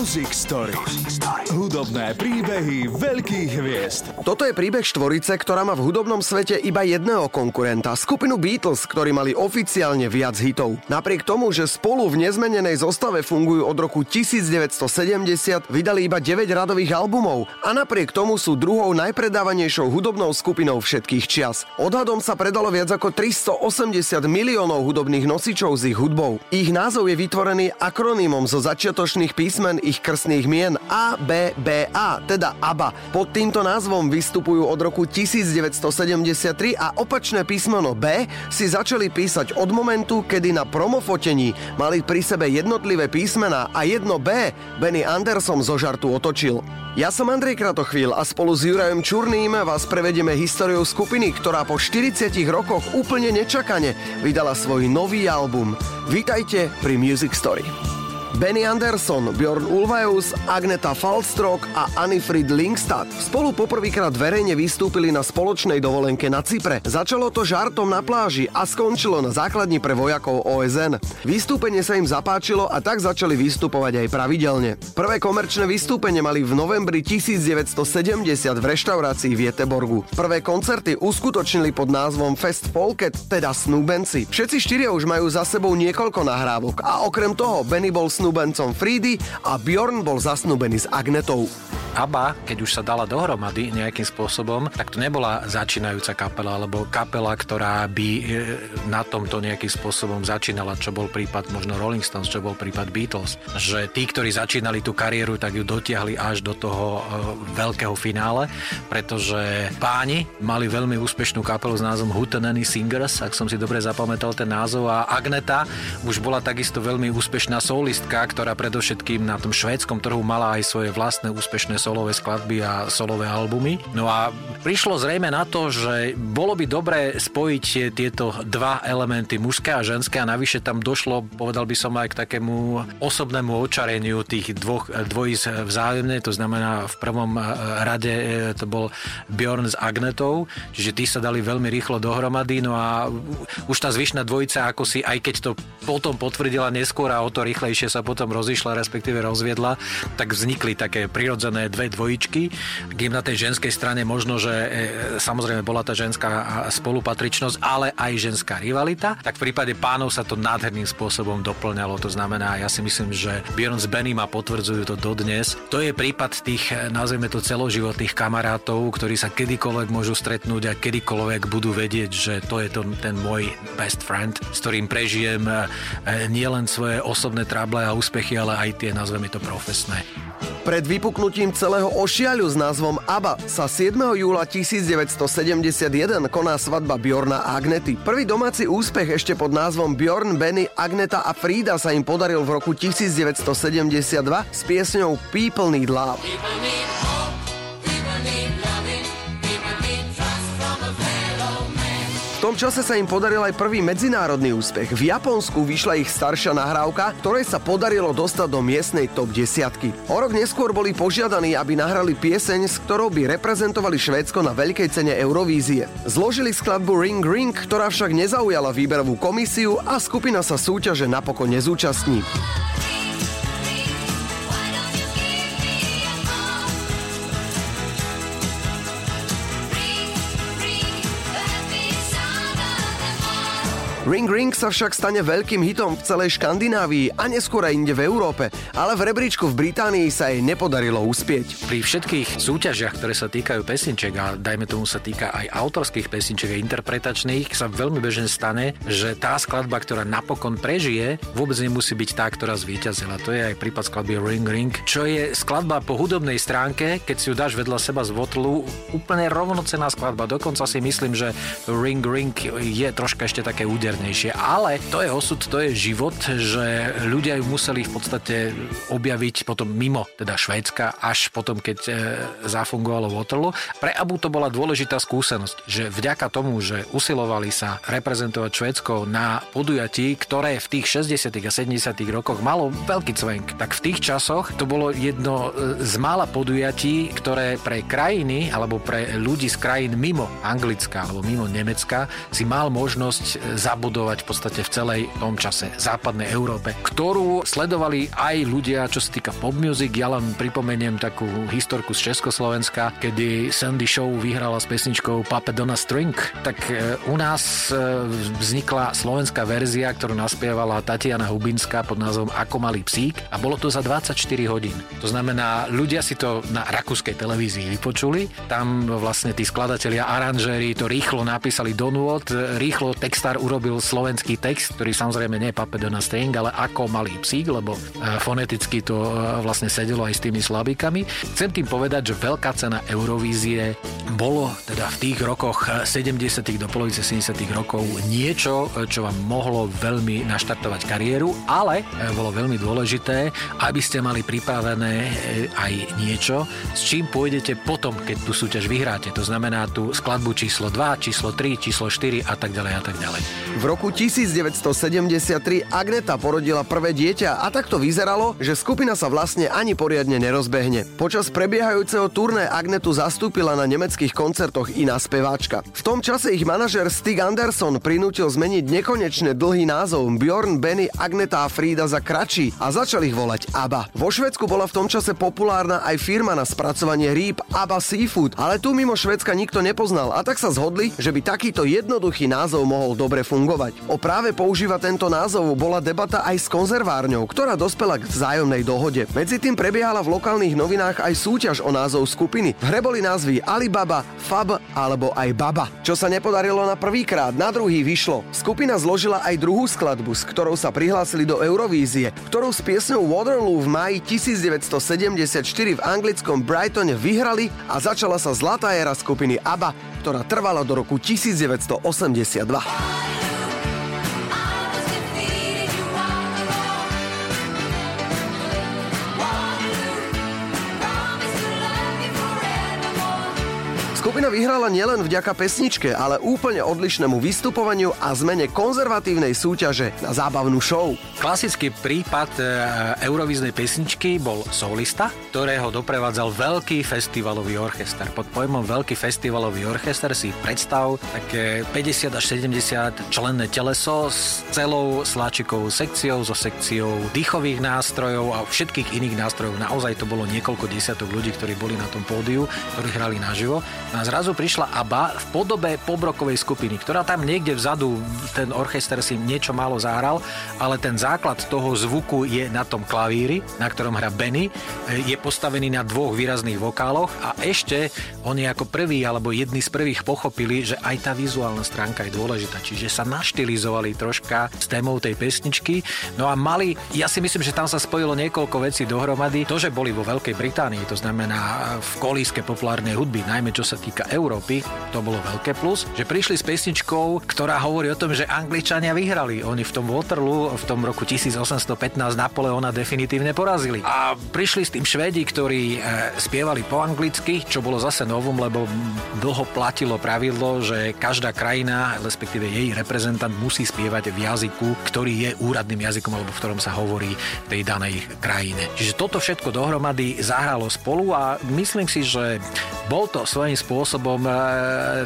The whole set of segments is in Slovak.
Music Story. Hudobné príbehy veľkých hviezd. Toto je príbeh štvorice, ktorá má v hudobnom svete iba jedného konkurenta, skupinu Beatles, ktorí mali oficiálne viac hitov. Napriek tomu, že spolu v nezmenenej zostave fungujú od roku 1970, vydali iba 9 radových albumov a napriek tomu sú druhou najpredávanejšou hudobnou skupinou všetkých čias. Odhadom sa predalo viac ako 380 miliónov hudobných nosičov s ich hudbou. Ich názov je vytvorený akronymom zo začiatočných písmen ich krstných mien A, B, B, A, teda ABBA. Pod týmto názvom vystupujú od roku 1973 a opačné písmeno B si začali písať od momentu, kedy na promofotení mali pri sebe jednotlivé písmená a jedno B Benny Anderson zo žartu otočil. Ja som Andrej Kratochvíl a spolu s Jurajom Čurným vás prevedieme históriou skupiny, ktorá po 40 rokoch úplne nečakane vydala svoj nový album. Vítajte pri Music Story. Benny Anderson, Bjorn Ulvaeus, Agneta Falstrok a Anifrid Lingstad spolu poprvýkrát verejne vystúpili na spoločnej dovolenke na Cypre. Začalo to žartom na pláži a skončilo na základni pre vojakov OSN. Vystúpenie sa im zapáčilo a tak začali vystupovať aj pravidelne. Prvé komerčné vystúpenie mali v novembri 1970 v reštaurácii v Jeteborgu. Prvé koncerty uskutočnili pod názvom Fest Folket, teda Snúbenci. Všetci štyria už majú za sebou niekoľko nahrávok a okrem toho Benny bol snúbencom Friedy a Bjorn bol zasnúbený s Agnetou. ABBA, keď už sa dala dohromady nejakým spôsobom, tak to nebola začínajúca kapela, alebo kapela, ktorá by e, na tomto nejakým spôsobom začínala, čo bol prípad možno Rolling Stones, čo bol prípad Beatles. Že tí, ktorí začínali tú kariéru, tak ju dotiahli až do toho e, veľkého finále, pretože páni mali veľmi úspešnú kapelu s názvom Hootenanny Singers, ak som si dobre zapamätal ten názov, a Agneta už bola takisto veľmi úspešná solistka, ktorá predovšetkým na tom švédskom trhu mala aj svoje vlastné úspešné solové skladby a solové albumy. No a prišlo zrejme na to, že bolo by dobré spojiť tieto dva elementy, mužské a ženské a navyše tam došlo, povedal by som aj k takému osobnému očareniu tých dvoch dvojíc vzájomne, to znamená v prvom rade e, to bol Bjorn s Agnetou, čiže tí sa dali veľmi rýchlo dohromady, no a už tá zvyšná dvojica, ako si, aj keď to potom potvrdila neskôr a o to rýchlejšie sa potom rozišla, respektíve rozviedla, tak vznikli také prirodzené dve dvojičky, kde na tej ženskej strane možno, že e, samozrejme bola tá ženská spolupatričnosť, ale aj ženská rivalita, tak v prípade pánov sa to nádherným spôsobom doplňalo. To znamená, ja si myslím, že Bjorn s Benny ma potvrdzujú to dodnes. To je prípad tých, e, nazveme to celoživotných kamarátov, ktorí sa kedykoľvek môžu stretnúť a kedykoľvek budú vedieť, že to je to, ten môj best friend, s ktorým prežijem e, nielen svoje osobné trable a úspechy, ale aj tie, nazveme to profesné. Pred vypuknutím celého ošiaľu s názvom ABBA sa 7. júla 1971 koná svadba Bjorna a Agnety. Prvý domáci úspech ešte pod názvom Bjorn, Benny, Agneta a Frida sa im podaril v roku 1972 s piesňou People Need Love. People need tom čase sa im podaril aj prvý medzinárodný úspech. V Japonsku vyšla ich staršia nahrávka, ktorej sa podarilo dostať do miestnej top 10. O rok neskôr boli požiadaní, aby nahrali pieseň, s ktorou by reprezentovali Švédsko na veľkej cene Eurovízie. Zložili skladbu Ring Ring, ktorá však nezaujala výberovú komisiu a skupina sa súťaže napokon nezúčastní. Ring Ring sa však stane veľkým hitom v celej Škandinávii a neskôr aj inde v Európe, ale v rebríčku v Británii sa jej nepodarilo uspieť. Pri všetkých súťažiach, ktoré sa týkajú pesinček a dajme tomu sa týka aj autorských pesinček a interpretačných, sa veľmi bežne stane, že tá skladba, ktorá napokon prežije, vôbec nemusí byť tá, ktorá zvíťazila. To je aj prípad skladby Ring Ring, čo je skladba po hudobnej stránke, keď si ju dáš vedľa seba z votlu, úplne rovnocená skladba. Dokonca si myslím, že Ring Ring je troška ešte také úderné populárnejšie. Ale to je osud, to je život, že ľudia ju museli v podstate objaviť potom mimo teda Švédska, až potom, keď e, zafungovalo Waterloo. Pre Abu to bola dôležitá skúsenosť, že vďaka tomu, že usilovali sa reprezentovať Švédsko na podujatí, ktoré v tých 60. a 70. rokoch malo veľký cvenk, tak v tých časoch to bolo jedno e, z mála podujatí, ktoré pre krajiny alebo pre ľudí z krajín mimo Anglicka alebo mimo Nemecka si mal možnosť zabudnúť zabudovať v podstate v celej tom čase západnej Európe, ktorú sledovali aj ľudia, čo sa týka pop music. Ja len pripomeniem takú historku z Československa, kedy Sandy Show vyhrala s pesničkou Puppet Donna String. Tak e, u nás e, vznikla slovenská verzia, ktorú naspievala Tatiana Hubinská pod názvom Ako malý psík a bolo to za 24 hodín. To znamená, ľudia si to na rakúskej televízii vypočuli. Tam vlastne tí skladatelia, aranžéri to rýchlo napísali do nôd, rýchlo textár urobil slovenský text, ktorý samozrejme nie je Papedona String, ale ako malý psík, lebo e, foneticky to e, vlastne sedelo aj s tými slabikami. Chcem tým povedať, že veľká cena Eurovízie bolo teda v tých rokoch 70. E, do polovice 70. rokov niečo, čo vám mohlo veľmi naštartovať kariéru, ale bolo veľmi dôležité, aby ste mali pripravené aj niečo, s čím pôjdete potom, keď tú súťaž vyhráte. To znamená tú skladbu číslo 2, číslo 3, číslo 4 a tak ďalej a tak ďalej. V roku 1973 Agneta porodila prvé dieťa a tak to vyzeralo, že skupina sa vlastne ani poriadne nerozbehne. Počas prebiehajúceho turné Agnetu zastúpila na nemeckých koncertoch iná speváčka. V tom čase ich manažer Stig Anderson prinútil zmeniť nekonečne dlhý názov Bjorn, Benny, Agneta a Frida za kratší a začali ich volať ABBA. Vo Švedsku bola v tom čase populárna aj firma na spracovanie rýb ABBA Seafood, ale tu mimo Švedska nikto nepoznal a tak sa zhodli, že by takýto jednoduchý názov mohol dobre fungovať. O práve používa tento názov bola debata aj s konzervárňou, ktorá dospela k vzájomnej dohode. Medzi tým prebiehala v lokálnych novinách aj súťaž o názov skupiny. V hre boli názvy Alibaba, Fab alebo aj Baba. Čo sa nepodarilo na prvýkrát, na druhý vyšlo. Skupina zložila aj druhú skladbu, s ktorou sa prihlásili do Eurovízie, ktorou s piesňou Waterloo v máji 1974 v anglickom Brightone vyhrali a začala sa zlatá éra skupiny ABBA, ktorá trvala do roku 1982. Skupina vyhrala nielen vďaka pesničke, ale úplne odlišnému vystupovaniu a zmene konzervatívnej súťaže na zábavnú show. Klasický prípad e, Eurovíznej pesničky bol solista, ktorého doprevádzal veľký festivalový orchester. Pod pojmom veľký festivalový orchester si predstav také 50 až 70 členné teleso s celou sláčikovou sekciou, so sekciou dýchových nástrojov a všetkých iných nástrojov. Naozaj to bolo niekoľko desiatok ľudí, ktorí boli na tom pódiu, ktorí hrali naživo. No a zrazu prišla ABBA v podobe pobrokovej skupiny, ktorá tam niekde vzadu, ten orchester si niečo málo zahral, ale ten základ toho zvuku je na tom klavíri, na ktorom hrá Benny, je postavený na dvoch výrazných vokáloch a ešte oni ako prví alebo jedni z prvých pochopili, že aj tá vizuálna stránka je dôležitá, čiže sa naštilizovali troška s témou tej pesničky. No a mali, ja si myslím, že tam sa spojilo niekoľko vecí dohromady. To, že boli vo Veľkej Británii, to znamená v kolíske populárnej hudby, najmä čo sa týka Európy, to bolo veľké plus, že prišli s pesničkou, ktorá hovorí o tom, že Angličania vyhrali. Oni v tom Waterloo v tom roku 1815 Napoleona definitívne porazili. A prišli s tým Švedi, ktorí e, spievali po anglicky, čo bolo zase novum, lebo dlho platilo pravidlo, že každá krajina, respektíve jej reprezentant musí spievať v jazyku, ktorý je úradným jazykom alebo v ktorom sa hovorí tej danej krajine. Čiže toto všetko dohromady zahralo spolu a myslím si, že bol to svojím spôsobom e,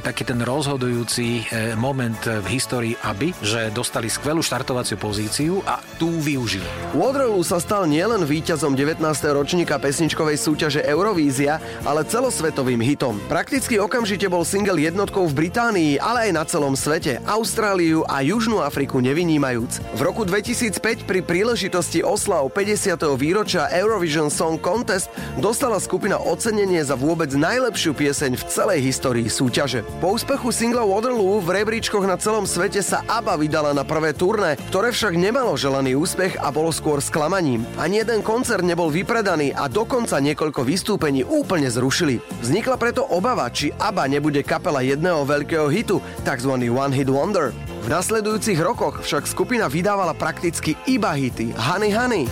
taký ten rozhodujúci e, moment v histórii aby, že dostali skvelú štartovaciu pozíciu a tú využili. Waterloo sa stal nielen víťazom 19. ročníka pesničkovej súťaže Eurovízia, ale celosvetovým hitom. Prakticky okamžite bol single jednotkou v Británii, ale aj na celom svete, Austráliu a Južnú Afriku nevynímajúc. V roku 2005 pri príležitosti oslav 50. výročia Eurovision Song Contest dostala skupina ocenenie za vôbec najlepšiu pieseň v celej histórii súťaže. Po úspechu singla Waterloo v rebríčkoch na celom svete sa ABBA vydala na prvé turné, ktoré však nemalo želaný úspech a bolo skôr sklamaním. Ani jeden koncert nebol vypredaný a dokonca niekoľko vystúpení úplne zrušili. Vznikla preto obava, či ABBA nebude kapela jedného veľkého hitu, tzv. One Hit Wonder. V nasledujúcich rokoch však skupina vydávala prakticky iba hity Honey Honey,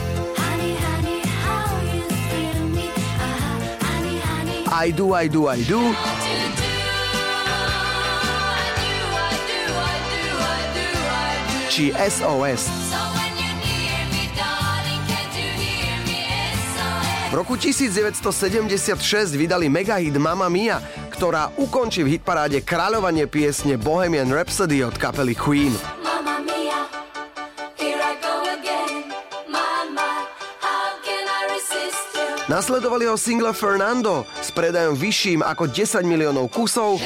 I do, I do, I do. Či SOS. V roku 1976 vydali megahit Mamma Mia, ktorá ukončí v hitparáde kráľovanie piesne Bohemian Rhapsody od kapely Queen. Nasledovali ho single Fernando s predajom vyšším ako 10 miliónov kusov.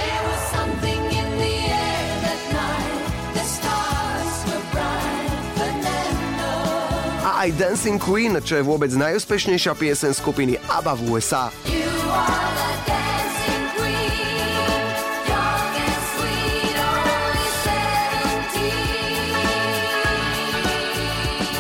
A aj Dancing Queen, čo je vôbec najúspešnejšia piesen skupiny ABBA v USA. You are the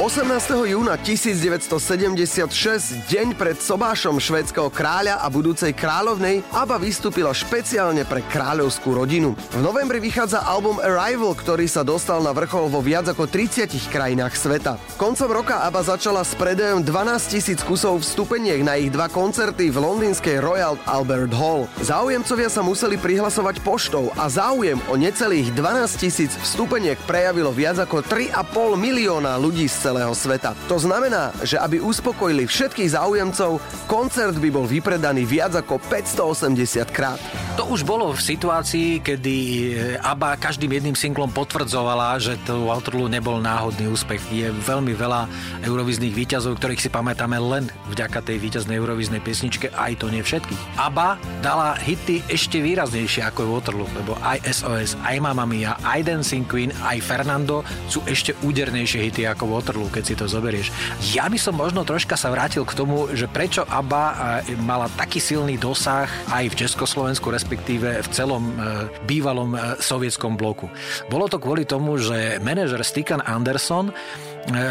18. júna 1976, deň pred sobášom švédskeho kráľa a budúcej kráľovnej, ABBA vystúpila špeciálne pre kráľovskú rodinu. V novembri vychádza album Arrival, ktorý sa dostal na vrchol vo viac ako 30 krajinách sveta. Koncom roka ABBA začala s predajom 12 tisíc kusov vstupeniek na ich dva koncerty v londýnskej Royal Albert Hall. Záujemcovia sa museli prihlasovať poštou a záujem o necelých 12 tisíc vstupeniek prejavilo viac ako 3,5 milióna ľudí z celého celého sveta. To znamená, že aby uspokojili všetkých záujemcov, koncert by bol vypredaný viac ako 580 krát. To už bolo v situácii, kedy eh, ABBA každým jedným singlom potvrdzovala, že to Waterloo nebol náhodný úspech. Je veľmi veľa eurovíznych výťazov, ktorých si pamätáme len vďaka tej výťaznej eurovíznej pesničke, aj to nie všetkých. ABBA dala hity ešte výraznejšie ako je Waterloo, lebo aj SOS, aj Mamma Mia, aj Dancing Queen, aj Fernando sú ešte údernejšie hity ako Waterloo keď si to zoberieš. Ja by som možno troška sa vrátil k tomu, že prečo ABBA eh, mala taký silný dosah aj v Československu, respektíve v celom eh, bývalom eh, sovietskom bloku. Bolo to kvôli tomu, že manažer Stikan Anderson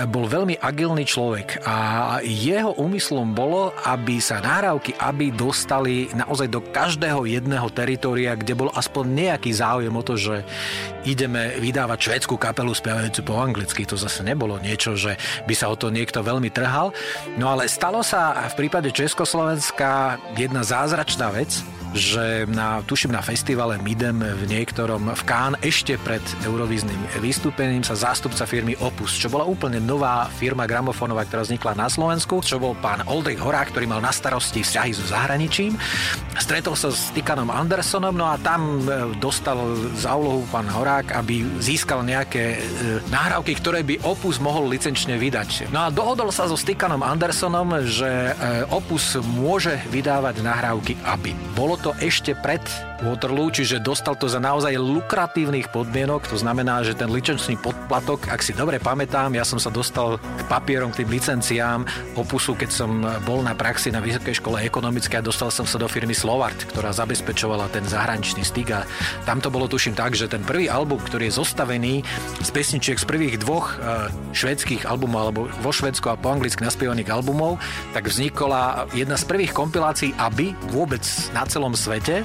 bol veľmi agilný človek a jeho úmyslom bolo, aby sa nahrávky aby dostali naozaj do každého jedného teritória, kde bol aspoň nejaký záujem o to, že ideme vydávať švedskú kapelu spievajúcu po anglicky. To zase nebolo niečo, že by sa o to niekto veľmi trhal. No ale stalo sa v prípade Československa jedna zázračná vec, že na, tuším na festivale Midem v niektorom v Kán ešte pred eurovíznym vystúpením sa zástupca firmy Opus, čo bola úplne nová firma gramofónová, ktorá vznikla na Slovensku, čo bol pán Oldrich Horák, ktorý mal na starosti vzťahy so zahraničím. Stretol sa s Tikanom Andersonom, no a tam e, dostal za úlohu pán Horák, aby získal nejaké e, nahrávky, ktoré by Opus mohol licenčne vydať. No a dohodol sa so Stikanom Andersonom, že e, Opus môže vydávať nahrávky, aby bolo to ešte pred Waterloo, čiže dostal to za naozaj lukratívnych podmienok, to znamená, že ten licenčný podplatok, ak si dobre pamätám, ja som sa dostal k papierom, k tým licenciám opusu, keď som bol na praxi na Vysokej škole ekonomické a dostal som sa do firmy Slovart, ktorá zabezpečovala ten zahraničný styk a tam to bolo tuším tak, že ten prvý album, ktorý je zostavený z pesničiek z prvých dvoch uh, švedských albumov alebo vo Švedsku a po anglicky naspievaných albumov, tak vznikla jedna z prvých kompilácií, aby vôbec na celom svete.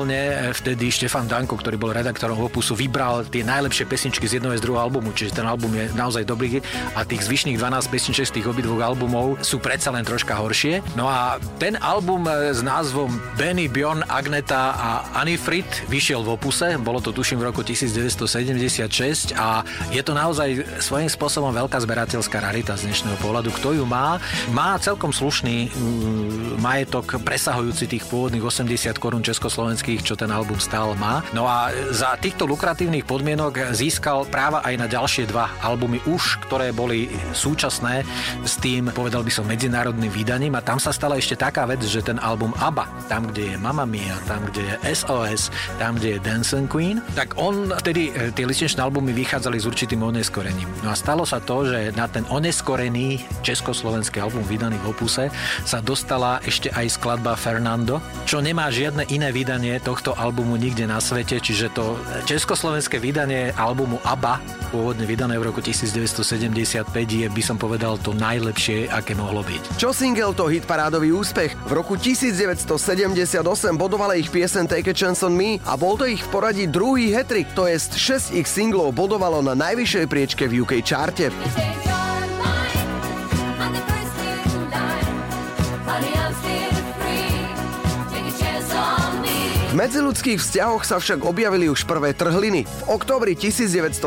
Neomilne vtedy Štefan Danko, ktorý bol redaktorom Opusu, vybral tie najlepšie pesničky z jedného z druhého albumu, čiže ten album je naozaj dobrý a tých zvyšných 12 pesniček z tých obidvoch albumov sú predsa len troška horšie. No a ten album s názvom Benny, Bjorn, Agneta a Anifrit vyšiel v Opuse, bolo to tuším v roku 1976 a je to naozaj svojím spôsobom veľká zberateľská rarita z dnešného pohľadu. Kto ju má, má celkom slušný mm, majetok presahujúci tých pôvodných 80 50 korún československých, čo ten album stál má. No a za týchto lukratívnych podmienok získal práva aj na ďalšie dva albumy už, ktoré boli súčasné s tým, povedal by som, medzinárodným vydaním a tam sa stala ešte taká vec, že ten album ABBA, tam, kde je Mamma Mia, tam, kde je SOS, tam, kde je Dancing Queen, tak on vtedy e, tie licenčné albumy vychádzali s určitým oneskorením. No a stalo sa to, že na ten oneskorený československý album vydaný v Opuse sa dostala ešte aj skladba Fernando, čo nemá žiadne iné vydanie tohto albumu nikde na svete, čiže to československé vydanie albumu ABBA, pôvodne vydané v roku 1975, je, by som povedal, to najlepšie, aké mohlo byť. Čo single to hit parádový úspech? V roku 1978 bodovala ich piesen Take a Chance on Me a bol to ich v poradí druhý hetrik, to jest 6 ich singlov bodovalo na najvyššej priečke v UK čarte. V medziludských vzťahoch sa však objavili už prvé trhliny. V oktobri 1978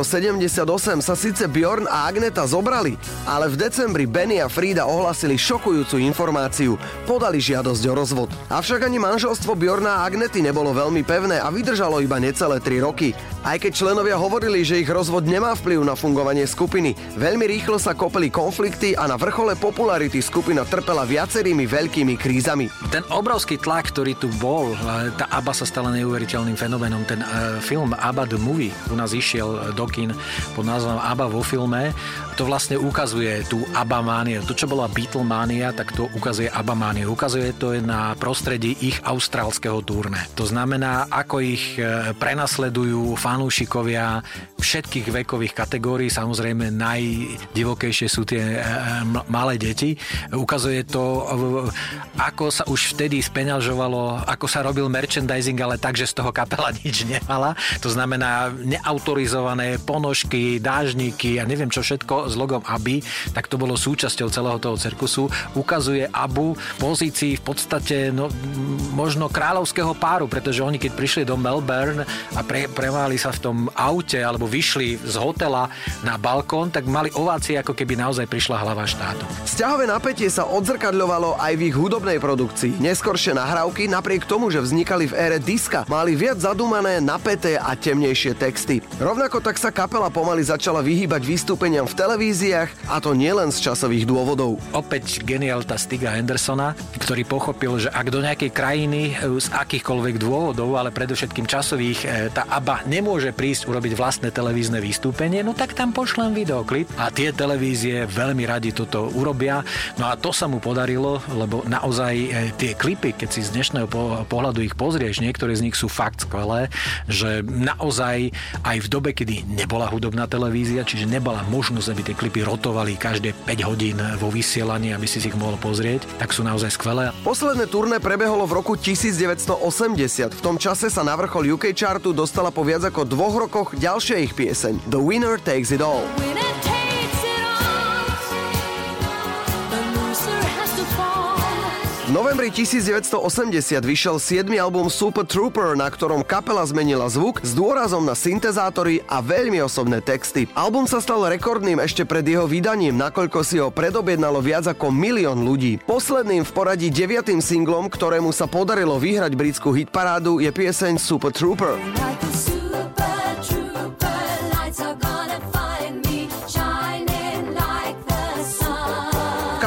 sa síce Bjorn a Agneta zobrali, ale v decembri Benny a Frida ohlasili šokujúcu informáciu. Podali žiadosť o rozvod. Avšak ani manželstvo Bjorna a Agnety nebolo veľmi pevné a vydržalo iba necelé 3 roky. Aj keď členovia hovorili, že ich rozvod nemá vplyv na fungovanie skupiny, veľmi rýchlo sa kopili konflikty a na vrchole popularity skupina trpela viacerými veľkými krízami. Ten obrovský tlak, ktorý tu bol, tá ABBA sa stala neuveriteľným fenoménom. Ten uh, film ABBA The Movie u nás išiel do kin pod názvom ABBA vo filme. To vlastne ukazuje tú ABBA mániu. To, čo bola Beatlemania, tak to ukazuje ABBA mániu. Ukazuje to na prostredí ich austrálskeho turné. To znamená, ako ich e, prenasledujú fanúšikovia všetkých vekových kategórií, samozrejme najdivokejšie sú tie e, malé deti. Ukazuje to, ako sa už vtedy speňažovalo, ako sa robil merchandising, ale tak, že z toho kapela nič nemala. To znamená neautorizované ponožky, dážniky a neviem čo všetko s logom ABI, tak to bolo súčasťou celého toho cirkusu. Ukazuje Abu pozícii v podstate no, možno kráľovského páru, pretože oni keď prišli do Melbourne a pre, premáli sa v tom aute alebo vyšli z hotela na balkón, tak mali ovácie, ako keby naozaj prišla hlava štátu. Sťahové napätie sa odzrkadľovalo aj v ich hudobnej produkcii. Neskoršie nahrávky, napriek tomu, že vznikali v ére diska, mali viac zadúmané, napäté a temnejšie texty. Rovnako tak sa kapela pomaly začala vyhýbať vystúpeniam v televíziách a to nielen z časových dôvodov. Opäť genialita Stiga Andersona, ktorý pochopil, že ak do nejakej krajiny e, z akýchkoľvek dôvodov, ale predovšetkým časových, e, tá ABBA nemôže prísť urobiť vlastné televízne vystúpenie, no tak tam pošlem videoklip a tie televízie veľmi radi toto urobia. No a to sa mu podarilo, lebo naozaj e, tie klipy, keď si z dnešného pohľadu ich pozrieš, niektoré z nich sú fakt skvelé, že naozaj aj v dobe, kedy nebola hudobná televízia, čiže nebola možnosť, aby tie klipy rotovali každé 5 hodín vo vysielaní, aby si ich mohol pozrieť, tak sú naozaj skvelé. Posledné turné prebehlo v roku 1980. V tom čase sa na vrchol UK chartu dostala po viac ako dvoch rokoch ďalšia ich pieseň The Winner Takes It All. V novembri 1980 vyšiel 7. album Super Trooper, na ktorom kapela zmenila zvuk s dôrazom na syntezátory a veľmi osobné texty. Album sa stal rekordným ešte pred jeho vydaním, nakoľko si ho predobjednalo viac ako milión ľudí. Posledným v poradí deviatým singlom, ktorému sa podarilo vyhrať britskú hitparádu, je pieseň Super Trooper.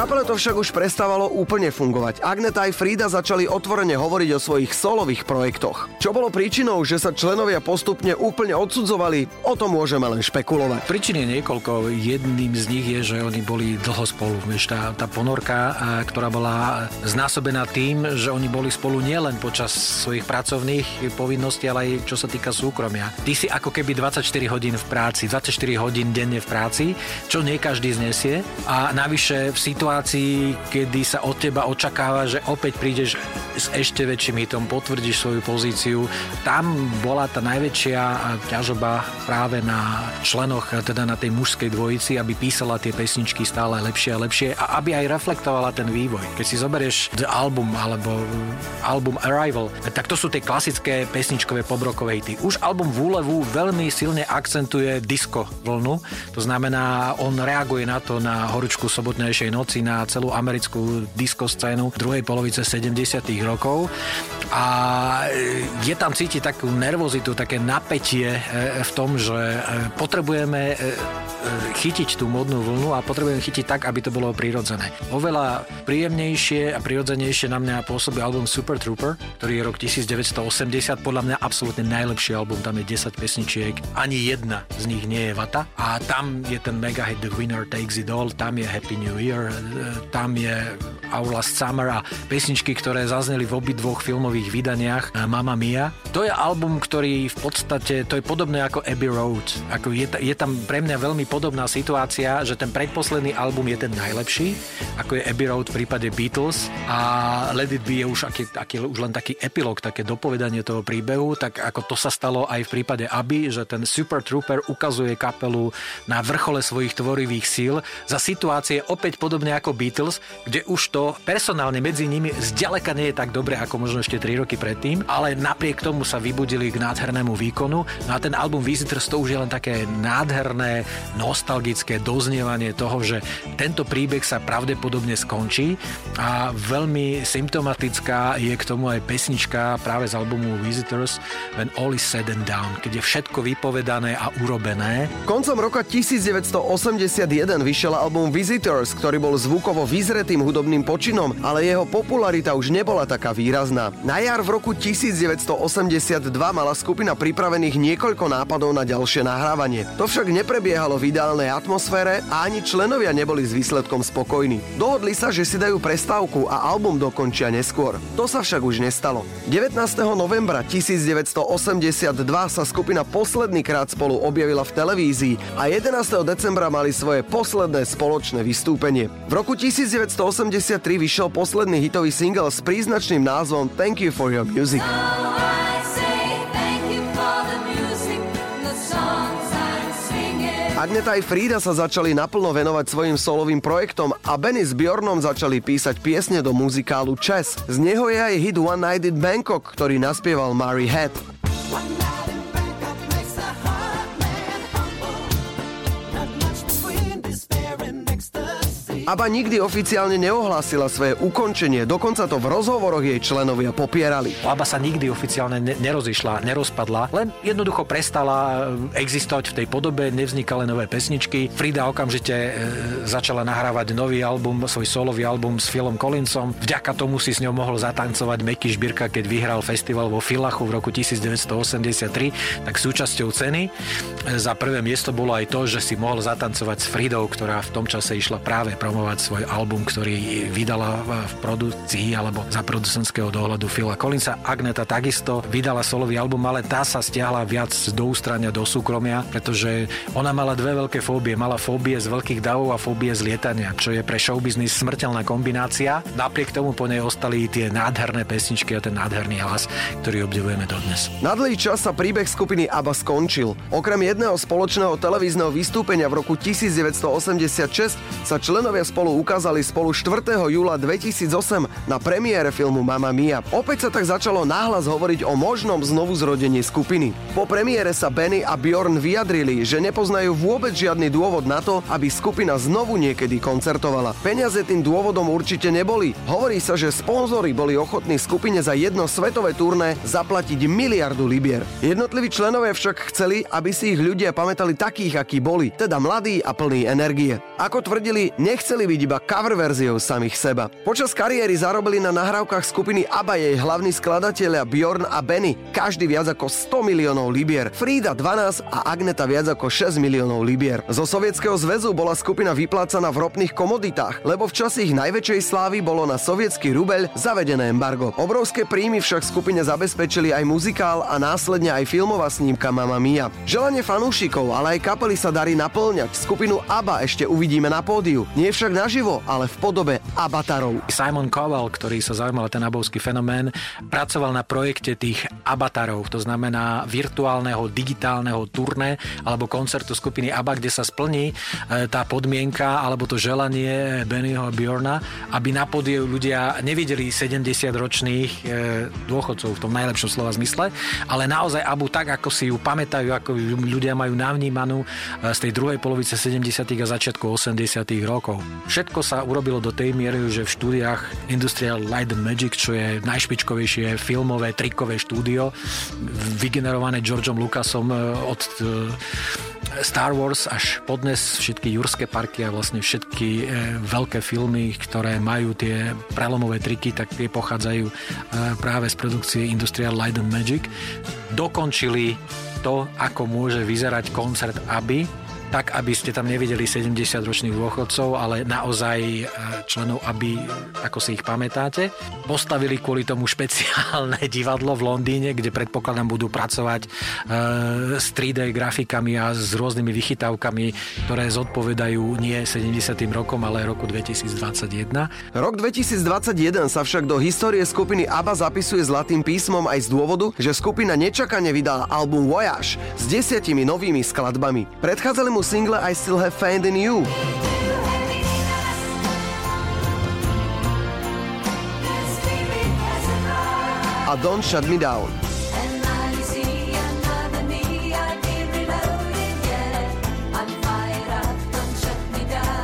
Kapele to však už prestávalo úplne fungovať. Agneta aj Frida začali otvorene hovoriť o svojich solových projektoch. Čo bolo príčinou, že sa členovia postupne úplne odsudzovali, o tom môžeme len špekulovať. Príčin je niekoľko. Jedným z nich je, že oni boli dlho spolu. Vieš, tá, tá ponorka, ktorá bola znásobená tým, že oni boli spolu nielen počas svojich pracovných povinností, ale aj čo sa týka súkromia. Ty si ako keby 24 hodín v práci, 24 hodín denne v práci, čo nie každý znesie. A navyše v situácii situácii, kedy sa od teba očakáva, že opäť prídeš s ešte väčším hitom, potvrdíš svoju pozíciu. Tam bola tá najväčšia ťažoba práve na členoch, teda na tej mužskej dvojici, aby písala tie pesničky stále lepšie a lepšie a aby aj reflektovala ten vývoj. Keď si zoberieš The Album alebo album Arrival, tak to sú tie klasické pesničkové pobrokové hity. Už album Vúlevu veľmi silne akcentuje disco vlnu, to znamená, on reaguje na to na horúčku sobotnejšej noci, na celú americkú disco scénu druhej polovice 70 rokov. A je tam cítiť takú nervozitu, také napätie e, v tom, že e, potrebujeme e, chytiť tú modnú vlnu a potrebujeme chytiť tak, aby to bolo prirodzené. Oveľa príjemnejšie a prirodzenejšie na mňa pôsobí album Super Trooper, ktorý je rok 1980, podľa mňa absolútne najlepší album, tam je 10 pesničiek, ani jedna z nich nie je vata. A tam je ten mega hit The Winner Takes It All, tam je Happy New Year, tam je Our Last Summer a pesničky, ktoré zazneli v obidvoch filmových vydaniach Mama Mia. To je album, ktorý v podstate, to je podobné ako Abbey Road. Ako je, je tam pre mňa veľmi podobná situácia, že ten predposledný album je ten najlepší, ako je Abbey Road v prípade Beatles a Let It Be je už, aký, aký, už len taký epilóg, také dopovedanie toho príbehu, tak ako to sa stalo aj v prípade Abby, že ten Super Trooper ukazuje kapelu na vrchole svojich tvorivých síl za situácie opäť podobne ako Beatles, kde už to personálne medzi nimi zďaleka nie je tak dobre ako možno ešte 3 roky predtým, ale napriek tomu sa vybudili k nádhernému výkonu. No a ten album Visitors to už je len také nádherné, nostalgické doznievanie toho, že tento príbeh sa pravdepodobne skončí a veľmi symptomatická je k tomu aj pesnička práve z albumu Visitors When All is Said and Down, keď je všetko vypovedané a urobené. Koncom roka 1981 vyšiel album Visitors, ktorý bol zvukovo vyzretým hudobným počinom, ale jeho popularita už nebola taká výrazná. Na jar v roku 1982 mala skupina pripravených niekoľko nápadov na ďalšie nahrávanie. To však neprebiehalo v ideálnej atmosfére a ani členovia neboli s výsledkom spokojní. Dohodli sa, že si dajú prestávku a album dokončia neskôr. To sa však už nestalo. 19. novembra 1982 sa skupina posledný krát spolu objavila v televízii a 11. decembra mali svoje posledné spoločné vystúpenie. V roku 1983 vyšiel posledný hitový single s príznačným názvom Thank You For Your Music. Agneta aj Frida sa začali naplno venovať svojim solovým projektom a Benny s Bjornom začali písať piesne do muzikálu Chess. Z neho je aj hit One Night in Bangkok, ktorý naspieval Mary Head. Aba nikdy oficiálne neohlásila svoje ukončenie, dokonca to v rozhovoroch jej členovia popierali. Aba sa nikdy oficiálne ne- nerozišla, nerozpadla, len jednoducho prestala eh, existovať v tej podobe, nevznikali nové pesničky. Frida okamžite e, začala nahrávať nový album, svoj solový album s Philom Collinsom. Vďaka tomu si s ňou mohol zatancovať Meky Šbírka, keď vyhral festival vo Filachu v roku 1983, tak súčasťou ceny eh, za prvé miesto bolo aj to, že si mohol zatancovať s Fridou, ktorá v tom čase išla práve promo promovať svoj album, ktorý vydala v produkcii alebo za producentského dohľadu Phila Collinsa. Agneta takisto vydala solový album, ale tá sa stiahla viac do ústrania, do súkromia, pretože ona mala dve veľké fóbie. Mala fóbie z veľkých davov a fóbie z lietania, čo je pre showbiznis smrteľná kombinácia. Napriek tomu po nej ostali tie nádherné pesničky a ten nádherný hlas, ktorý obdivujeme dodnes. Na dlhý čas sa príbeh skupiny ABBA skončil. Okrem jedného spoločného televízneho vystúpenia v roku 1986 sa členovia spolu ukázali spolu 4. júla 2008 na premiére filmu Mamma Mia. Opäť sa tak začalo náhlas hovoriť o možnom znovu zrodení skupiny. Po premiére sa Benny a Bjorn vyjadrili, že nepoznajú vôbec žiadny dôvod na to, aby skupina znovu niekedy koncertovala. Peniaze tým dôvodom určite neboli. Hovorí sa, že sponzori boli ochotní skupine za jedno svetové turné zaplatiť miliardu libier. Jednotliví členovia však chceli, aby si ich ľudia pamätali takých, akí boli, teda mladí a plní energie. Ako tvrdili, nechceli nechceli byť iba cover verziou samých seba. Počas kariéry zarobili na nahrávkach skupiny ABBA jej hlavní skladatelia Bjorn a Benny, každý viac ako 100 miliónov libier, Frida 12 a Agneta viac ako 6 miliónov libier. Zo Sovietskeho zväzu bola skupina vyplácaná v ropných komoditách, lebo v čase ich najväčšej slávy bolo na sovietský rubeľ zavedené embargo. Obrovské príjmy však skupine zabezpečili aj muzikál a následne aj filmová snímka Mama Mia. Želanie fanúšikov, ale aj kapely sa darí naplňať. Skupinu ABBA ešte uvidíme na pódiu. Nie však však naživo, ale v podobe avatarov. Simon Cowell, ktorý sa zaujímal ten abovský fenomén, pracoval na projekte tých avatarov, to znamená virtuálneho digitálneho turné alebo koncertu skupiny ABBA, kde sa splní e, tá podmienka alebo to želanie Bennyho Bjorna, aby na podiu ľudia nevideli 70-ročných e, dôchodcov v tom najlepšom slova zmysle, ale naozaj Abu tak, ako si ju pamätajú, ako ju ľudia majú navnímanú e, z tej druhej polovice 70. a začiatku 80. rokov. Všetko sa urobilo do tej miery, že v štúdiách Industrial Light and Magic, čo je najšpičkovejšie filmové, trikové štúdio, vygenerované Georgeom Lucasom e, od e, Star Wars až podnes všetky jurské parky a vlastne všetky e, veľké filmy, ktoré majú tie prelomové triky, tak tie pochádzajú práve z produkcie Industrial Light and Magic. Dokončili to, ako môže vyzerať koncert Aby, tak, aby ste tam nevideli 70-ročných dôchodcov, ale naozaj e, členov, aby, ako si ich pamätáte. Postavili kvôli tomu špeciálne divadlo v Londýne, kde predpokladám budú pracovať e, s 3D grafikami a s rôznymi vychytávkami, ktoré zodpovedajú nie 70. rokom, ale roku 2021. Rok 2021 sa však do histórie skupiny ABBA zapisuje zlatým písmom aj z dôvodu, že skupina nečakane vydala album Voyage s desiatimi novými skladbami. Predchádzali mu single I Still Have Faith in You. A Don't Shut Me Down.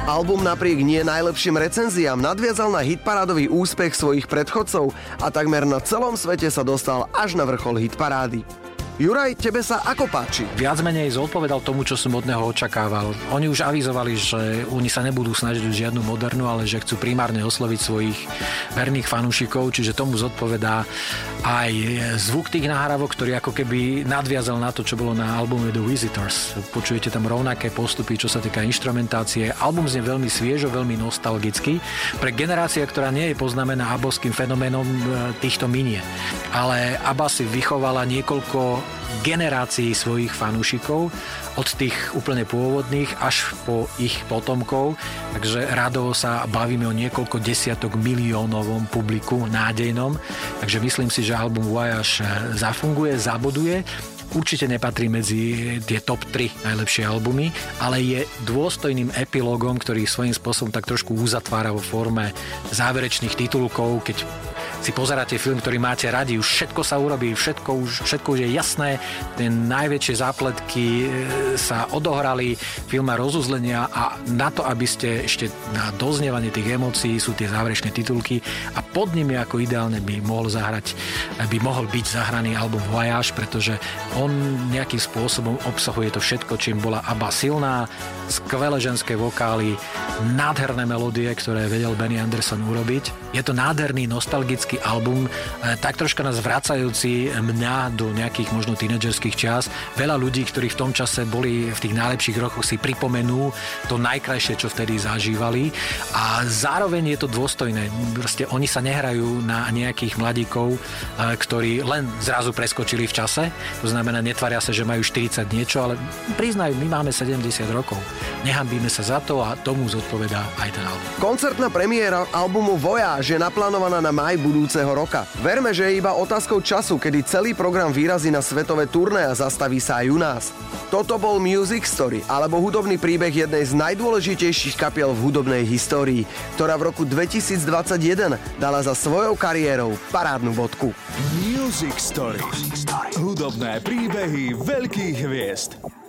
Album napriek nie najlepším recenziám nadviazal na hitparádový úspech svojich predchodcov a takmer na celom svete sa dostal až na vrchol hitparády. Juraj, tebe sa ako páči? Viac menej zodpovedal tomu, čo som od neho očakával. Oni už avizovali, že oni sa nebudú snažiť žiadnu modernú, ale že chcú primárne osloviť svojich verných fanúšikov, čiže tomu zodpovedá aj zvuk tých nahrávok, ktorý ako keby nadviazal na to, čo bolo na albume The Visitors. Počujete tam rovnaké postupy, čo sa týka instrumentácie. Album znie veľmi sviežo, veľmi nostalgický. Pre generácia, ktorá nie je poznamená aboským fenoménom, e, týchto minie. Ale Abba si vychovala niekoľko generácií svojich fanúšikov, od tých úplne pôvodných až po ich potomkov. Takže radovo sa bavíme o niekoľko desiatok miliónovom publiku nádejnom. Takže myslím si, že album Voyage zafunguje, zaboduje určite nepatrí medzi tie top 3 najlepšie albumy, ale je dôstojným epilógom, ktorý svojím spôsobom tak trošku uzatvára vo forme záverečných titulkov, keď si pozeráte film, ktorý máte radi, už všetko sa urobí, všetko už, všetko už je jasné, tie najväčšie zápletky e, sa odohrali, film rozuzlenia a na to, aby ste ešte na doznievanie tých emócií sú tie záverečné titulky a pod nimi ako ideálne by mohol zahrať, by mohol byť zahraný album Voyage, pretože on nejakým spôsobom obsahuje to všetko, čím bola ABBA silná, skvelé ženské vokály, nádherné melódie, ktoré vedel Benny Anderson urobiť. Je to nádherný nostalgický album, e, tak troška nás vracajúci mňa do nejakých možno tínedžerských čas. Veľa ľudí, ktorí v tom čase boli v tých najlepších rokoch, si pripomenú to najkrajšie, čo vtedy zažívali a zároveň je to dôstojné. Proste oni sa nehrajú na nejakých mladíkov, e, ktorí len zrazu preskočili v čase, to znamená, netvaria sa, že majú 40 niečo, ale priznajú, my máme 70 rokov. Nehambíme sa za to a tomu zodpovedá aj ten album. Koncertná premiéra albumu Voyage je naplánovaná na maj budúceho roka. Verme, že je iba otázkou času, kedy celý program výrazí na svetové turné a zastaví sa aj u nás. Toto bol Music Story, alebo hudobný príbeh jednej z najdôležitejších kapiel v hudobnej histórii, ktorá v roku 2021 dala za svojou kariérou parádnu bodku. Music Story. Hudobné príbehy veľkých hviezd.